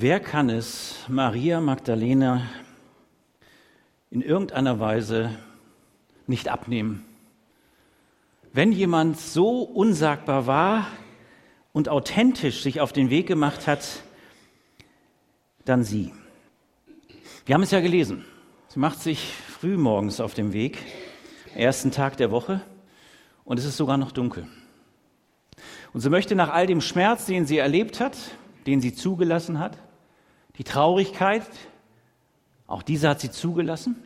Wer kann es Maria Magdalena in irgendeiner Weise nicht abnehmen? Wenn jemand so unsagbar war und authentisch sich auf den Weg gemacht hat, dann sie. Wir haben es ja gelesen. Sie macht sich früh morgens auf den Weg, ersten Tag der Woche, und es ist sogar noch dunkel. Und sie möchte nach all dem Schmerz, den sie erlebt hat, den sie zugelassen hat, die Traurigkeit, auch diese hat sie zugelassen,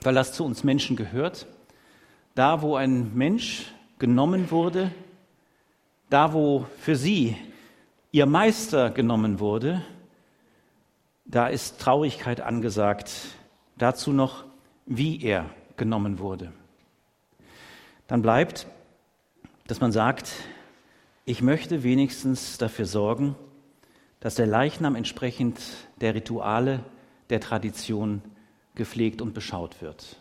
weil das zu uns Menschen gehört, da wo ein Mensch genommen wurde, da wo für sie ihr Meister genommen wurde, da ist Traurigkeit angesagt, dazu noch, wie er genommen wurde. Dann bleibt, dass man sagt, ich möchte wenigstens dafür sorgen, dass der Leichnam entsprechend der Rituale, der Tradition gepflegt und beschaut wird.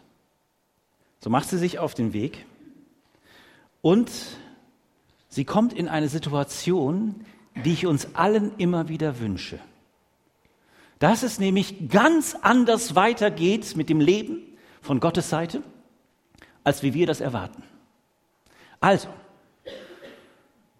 So macht sie sich auf den Weg und sie kommt in eine Situation, die ich uns allen immer wieder wünsche. Dass es nämlich ganz anders weitergeht mit dem Leben von Gottes Seite, als wie wir das erwarten. Also,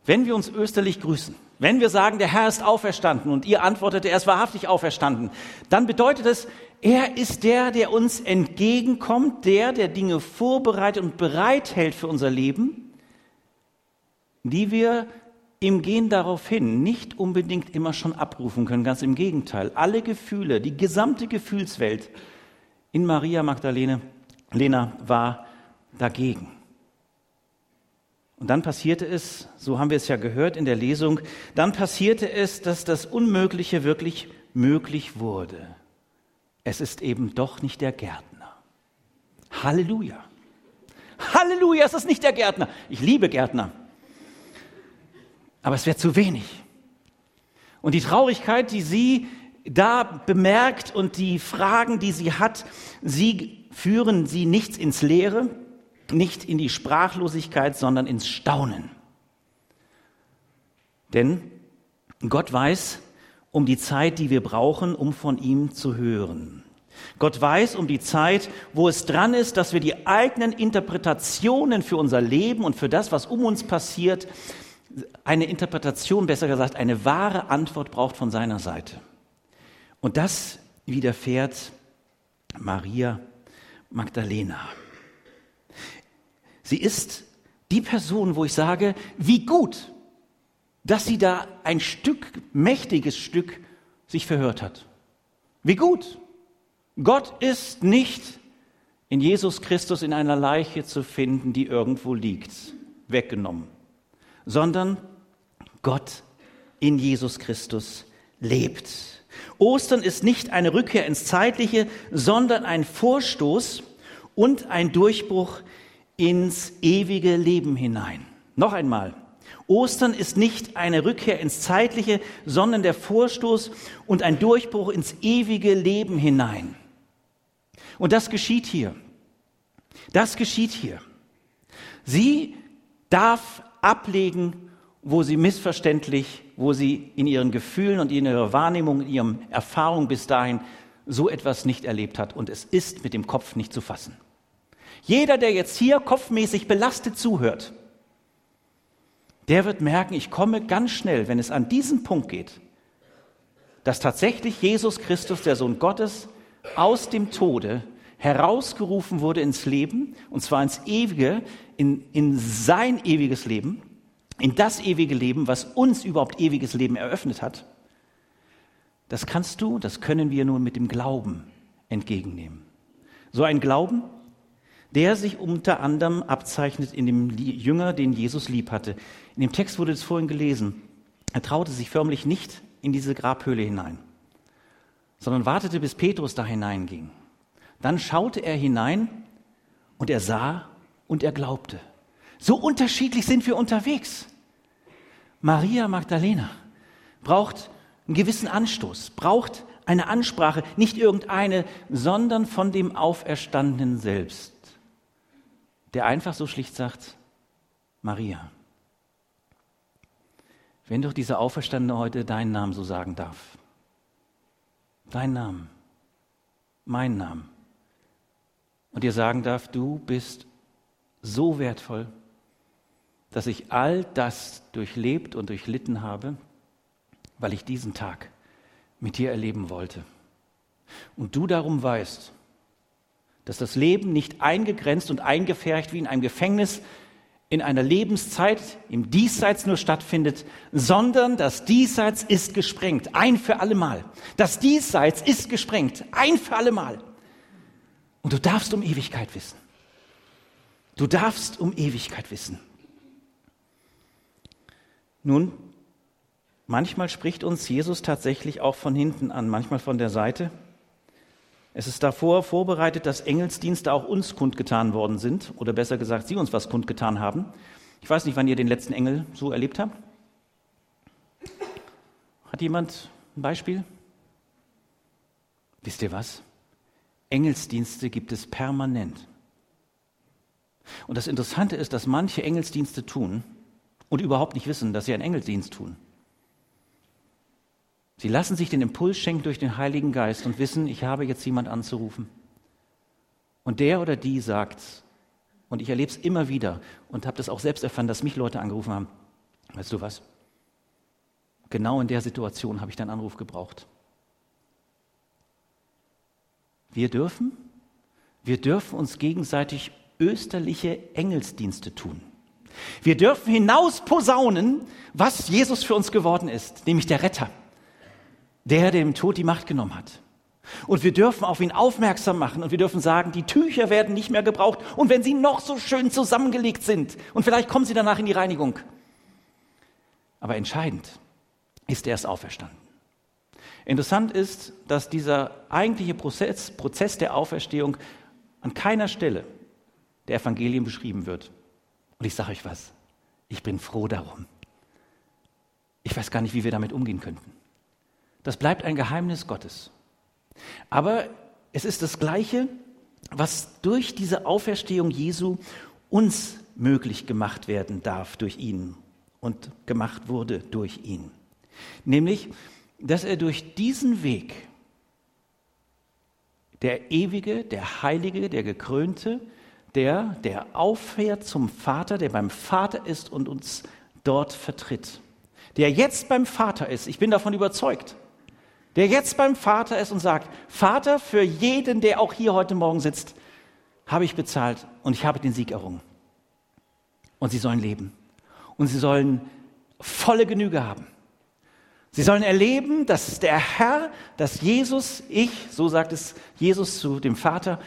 wenn wir uns österlich grüßen, wenn wir sagen, der Herr ist auferstanden und ihr antwortet, er ist wahrhaftig auferstanden, dann bedeutet es, er ist der, der uns entgegenkommt, der, der Dinge vorbereitet und bereithält für unser Leben, die wir im Gehen darauf hin nicht unbedingt immer schon abrufen können. Ganz im Gegenteil. Alle Gefühle, die gesamte Gefühlswelt in Maria Magdalene Lena war dagegen. Und dann passierte es, so haben wir es ja gehört in der Lesung, dann passierte es, dass das Unmögliche wirklich möglich wurde. Es ist eben doch nicht der Gärtner. Halleluja. Halleluja, es ist nicht der Gärtner. Ich liebe Gärtner. Aber es wäre zu wenig. Und die Traurigkeit, die sie da bemerkt und die Fragen, die sie hat, sie führen sie nichts ins Leere, nicht in die Sprachlosigkeit, sondern ins Staunen. Denn Gott weiß um die Zeit, die wir brauchen, um von ihm zu hören. Gott weiß um die Zeit, wo es dran ist, dass wir die eigenen Interpretationen für unser Leben und für das, was um uns passiert, eine Interpretation, besser gesagt, eine wahre Antwort braucht von seiner Seite. Und das widerfährt Maria Magdalena. Sie ist die Person, wo ich sage, wie gut, dass sie da ein Stück, mächtiges Stück sich verhört hat. Wie gut. Gott ist nicht in Jesus Christus in einer Leiche zu finden, die irgendwo liegt, weggenommen, sondern Gott in Jesus Christus lebt. Ostern ist nicht eine Rückkehr ins Zeitliche, sondern ein Vorstoß und ein Durchbruch ins ewige Leben hinein. Noch einmal. Ostern ist nicht eine Rückkehr ins Zeitliche, sondern der Vorstoß und ein Durchbruch ins ewige Leben hinein. Und das geschieht hier. Das geschieht hier. Sie darf ablegen, wo sie missverständlich, wo sie in ihren Gefühlen und in ihrer Wahrnehmung, in ihren Erfahrungen bis dahin so etwas nicht erlebt hat. Und es ist mit dem Kopf nicht zu fassen. Jeder, der jetzt hier kopfmäßig belastet zuhört, der wird merken, ich komme ganz schnell, wenn es an diesen Punkt geht, dass tatsächlich Jesus Christus, der Sohn Gottes, aus dem Tode herausgerufen wurde ins Leben, und zwar ins ewige, in, in sein ewiges Leben, in das ewige Leben, was uns überhaupt ewiges Leben eröffnet hat. Das kannst du, das können wir nur mit dem Glauben entgegennehmen. So ein Glauben, der sich unter anderem abzeichnet in dem Jünger, den Jesus lieb hatte. In dem Text wurde es vorhin gelesen. Er traute sich förmlich nicht in diese Grabhöhle hinein, sondern wartete, bis Petrus da hineinging. Dann schaute er hinein und er sah und er glaubte. So unterschiedlich sind wir unterwegs. Maria Magdalena braucht einen gewissen Anstoß, braucht eine Ansprache, nicht irgendeine, sondern von dem Auferstandenen selbst der einfach so schlicht sagt, Maria, wenn doch dieser Auferstandene heute deinen Namen so sagen darf, deinen Namen, meinen Namen, und dir sagen darf, du bist so wertvoll, dass ich all das durchlebt und durchlitten habe, weil ich diesen Tag mit dir erleben wollte. Und du darum weißt, dass das Leben nicht eingegrenzt und eingefärcht wie in einem Gefängnis in einer Lebenszeit im Diesseits nur stattfindet, sondern das Diesseits ist gesprengt, ein für allemal. Das Diesseits ist gesprengt, ein für allemal. Und du darfst um Ewigkeit wissen. Du darfst um Ewigkeit wissen. Nun, manchmal spricht uns Jesus tatsächlich auch von hinten an, manchmal von der Seite. Es ist davor vorbereitet, dass Engelsdienste auch uns kundgetan worden sind, oder besser gesagt, sie uns was kundgetan haben. Ich weiß nicht, wann ihr den letzten Engel so erlebt habt. Hat jemand ein Beispiel? Wisst ihr was? Engelsdienste gibt es permanent. Und das Interessante ist, dass manche Engelsdienste tun und überhaupt nicht wissen, dass sie einen Engelsdienst tun. Sie lassen sich den Impuls schenken durch den Heiligen Geist und wissen, ich habe jetzt jemand anzurufen. Und der oder die sagt, und ich erlebe es immer wieder und habe das auch selbst erfahren, dass mich Leute angerufen haben, weißt du was? Genau in der Situation habe ich deinen Anruf gebraucht. Wir dürfen, wir dürfen uns gegenseitig österliche Engelsdienste tun. Wir dürfen hinaus posaunen, was Jesus für uns geworden ist, nämlich der Retter der dem Tod die Macht genommen hat. Und wir dürfen auf ihn aufmerksam machen und wir dürfen sagen, die Tücher werden nicht mehr gebraucht und wenn sie noch so schön zusammengelegt sind und vielleicht kommen sie danach in die Reinigung. Aber entscheidend ist, er ist auferstanden. Interessant ist, dass dieser eigentliche Prozess, Prozess der Auferstehung an keiner Stelle der Evangelien beschrieben wird. Und ich sage euch was, ich bin froh darum. Ich weiß gar nicht, wie wir damit umgehen könnten. Das bleibt ein Geheimnis Gottes. Aber es ist das Gleiche, was durch diese Auferstehung Jesu uns möglich gemacht werden darf durch ihn und gemacht wurde durch ihn. Nämlich, dass er durch diesen Weg, der ewige, der heilige, der gekrönte, der, der auffährt zum Vater, der beim Vater ist und uns dort vertritt, der jetzt beim Vater ist, ich bin davon überzeugt, der jetzt beim Vater ist und sagt, Vater, für jeden, der auch hier heute Morgen sitzt, habe ich bezahlt und ich habe den Sieg errungen. Und sie sollen leben. Und sie sollen volle Genüge haben. Sie sollen erleben, dass der Herr, dass Jesus, ich, so sagt es Jesus zu dem Vater,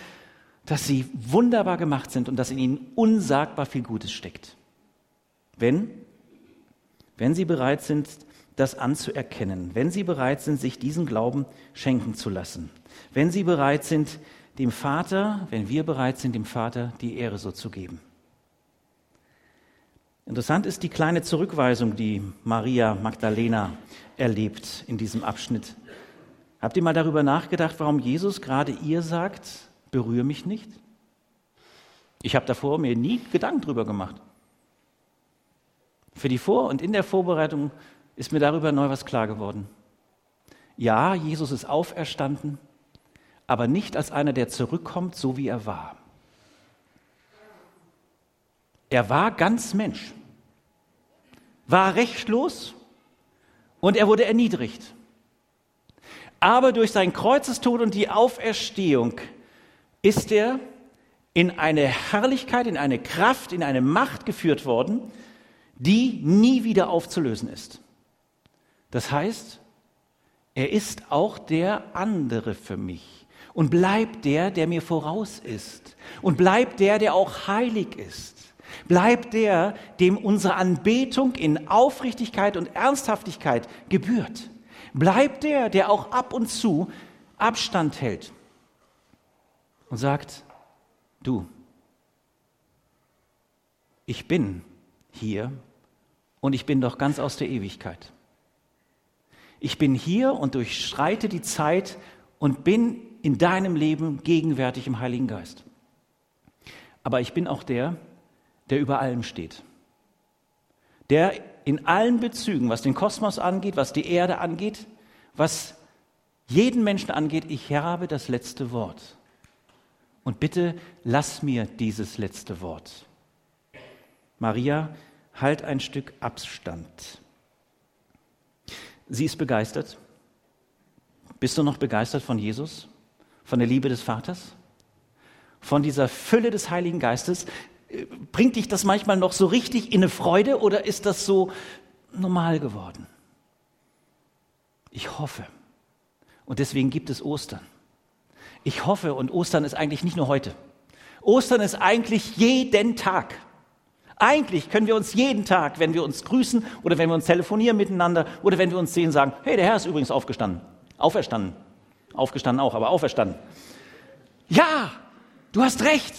dass sie wunderbar gemacht sind und dass in ihnen unsagbar viel Gutes steckt. Wenn, wenn sie bereit sind, das anzuerkennen, wenn sie bereit sind, sich diesen Glauben schenken zu lassen, wenn sie bereit sind, dem Vater, wenn wir bereit sind, dem Vater die Ehre so zu geben. Interessant ist die kleine Zurückweisung, die Maria Magdalena erlebt in diesem Abschnitt. Habt ihr mal darüber nachgedacht, warum Jesus gerade ihr sagt, berühre mich nicht? Ich habe davor mir nie Gedanken drüber gemacht. Für die Vor- und in der Vorbereitung ist mir darüber neu was klar geworden. Ja, Jesus ist auferstanden, aber nicht als einer, der zurückkommt, so wie er war. Er war ganz Mensch, war rechtlos und er wurde erniedrigt. Aber durch sein Kreuzestod und die Auferstehung ist er in eine Herrlichkeit, in eine Kraft, in eine Macht geführt worden, die nie wieder aufzulösen ist. Das heißt, er ist auch der andere für mich und bleibt der, der mir voraus ist und bleibt der, der auch heilig ist. Bleibt der, dem unsere Anbetung in Aufrichtigkeit und Ernsthaftigkeit gebührt. Bleibt der, der auch ab und zu Abstand hält und sagt, du, ich bin hier und ich bin doch ganz aus der Ewigkeit. Ich bin hier und durchschreite die Zeit und bin in deinem Leben gegenwärtig im Heiligen Geist. Aber ich bin auch der, der über allem steht. Der in allen Bezügen, was den Kosmos angeht, was die Erde angeht, was jeden Menschen angeht, ich habe das letzte Wort. Und bitte lass mir dieses letzte Wort. Maria, halt ein Stück Abstand. Sie ist begeistert. Bist du noch begeistert von Jesus? Von der Liebe des Vaters? Von dieser Fülle des Heiligen Geistes? Bringt dich das manchmal noch so richtig in eine Freude oder ist das so normal geworden? Ich hoffe. Und deswegen gibt es Ostern. Ich hoffe, und Ostern ist eigentlich nicht nur heute. Ostern ist eigentlich jeden Tag. Eigentlich können wir uns jeden Tag, wenn wir uns grüßen oder wenn wir uns telefonieren miteinander oder wenn wir uns sehen, sagen, hey, der Herr ist übrigens aufgestanden. Auferstanden. Aufgestanden auch, aber auferstanden. Ja, du hast recht.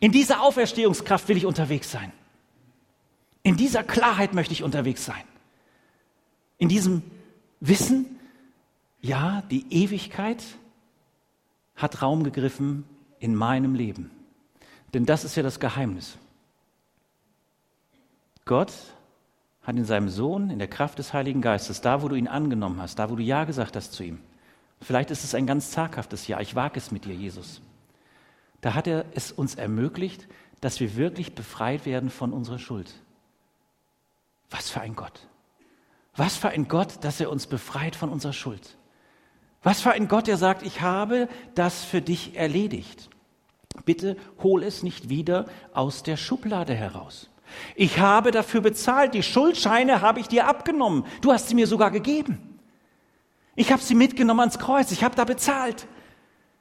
In dieser Auferstehungskraft will ich unterwegs sein. In dieser Klarheit möchte ich unterwegs sein. In diesem Wissen, ja, die Ewigkeit hat Raum gegriffen in meinem Leben. Denn das ist ja das Geheimnis. Gott hat in seinem Sohn, in der Kraft des Heiligen Geistes, da wo du ihn angenommen hast, da wo du Ja gesagt hast zu ihm, vielleicht ist es ein ganz zaghaftes Ja, ich wage es mit dir, Jesus, da hat er es uns ermöglicht, dass wir wirklich befreit werden von unserer Schuld. Was für ein Gott. Was für ein Gott, dass er uns befreit von unserer Schuld. Was für ein Gott, der sagt, ich habe das für dich erledigt. Bitte hol es nicht wieder aus der Schublade heraus. Ich habe dafür bezahlt, die Schuldscheine habe ich dir abgenommen. Du hast sie mir sogar gegeben. Ich habe sie mitgenommen ans Kreuz, ich habe da bezahlt.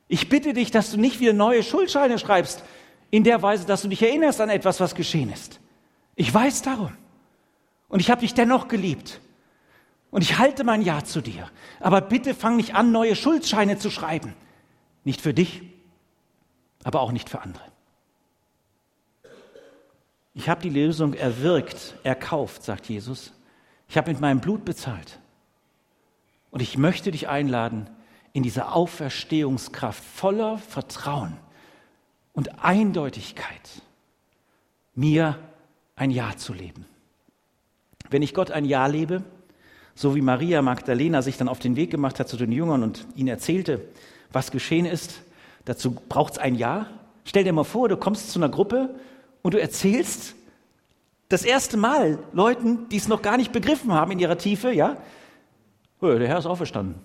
Ich bitte dich, dass du nicht wieder neue Schuldscheine schreibst, in der Weise, dass du dich erinnerst an etwas, was geschehen ist. Ich weiß darum. Und ich habe dich dennoch geliebt. Und ich halte mein Ja zu dir. Aber bitte fang nicht an, neue Schuldscheine zu schreiben. Nicht für dich, aber auch nicht für andere. Ich habe die Lösung erwirkt, erkauft, sagt Jesus. Ich habe mit meinem Blut bezahlt. Und ich möchte dich einladen, in dieser Auferstehungskraft voller Vertrauen und Eindeutigkeit mir ein Ja zu leben. Wenn ich Gott ein Ja lebe, so wie Maria Magdalena sich dann auf den Weg gemacht hat zu den Jüngern und ihnen erzählte, was geschehen ist, dazu braucht es ein Ja. Stell dir mal vor, du kommst zu einer Gruppe und du erzählst das erste Mal Leuten, die es noch gar nicht begriffen haben in ihrer Tiefe, ja, oh, der Herr ist auferstanden.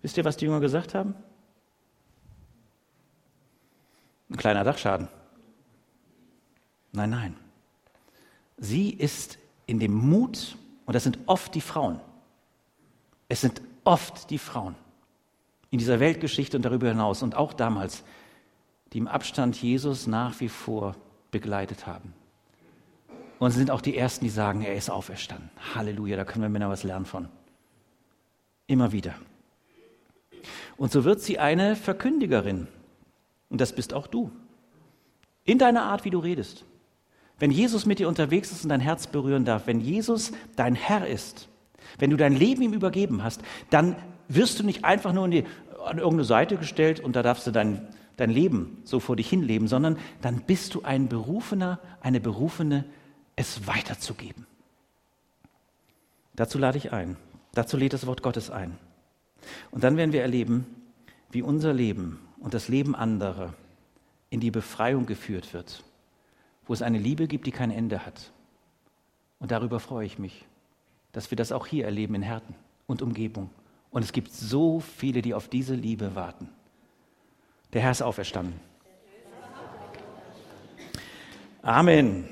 Wisst ihr, was die Jünger gesagt haben? Ein kleiner Dachschaden. Nein, nein. Sie ist in dem Mut, und das sind oft die Frauen. Es sind oft die Frauen in dieser Weltgeschichte und darüber hinaus und auch damals, die im Abstand Jesus nach wie vor begleitet haben. Und sind auch die Ersten, die sagen, er ist auferstanden. Halleluja, da können wir Männer was lernen von. Immer wieder. Und so wird sie eine Verkündigerin. Und das bist auch du. In deiner Art, wie du redest. Wenn Jesus mit dir unterwegs ist und dein Herz berühren darf, wenn Jesus dein Herr ist, wenn du dein Leben ihm übergeben hast, dann wirst du nicht einfach nur die, an irgendeine Seite gestellt und da darfst du dein, dein Leben so vor dich hinleben, sondern dann bist du ein Berufener, eine Berufene, es weiterzugeben. Dazu lade ich ein. Dazu lädt das Wort Gottes ein. Und dann werden wir erleben, wie unser Leben und das Leben anderer in die Befreiung geführt wird, wo es eine Liebe gibt, die kein Ende hat. Und darüber freue ich mich, dass wir das auch hier erleben in Herten und Umgebung. Und es gibt so viele, die auf diese Liebe warten. Der Herr ist auferstanden. Amen.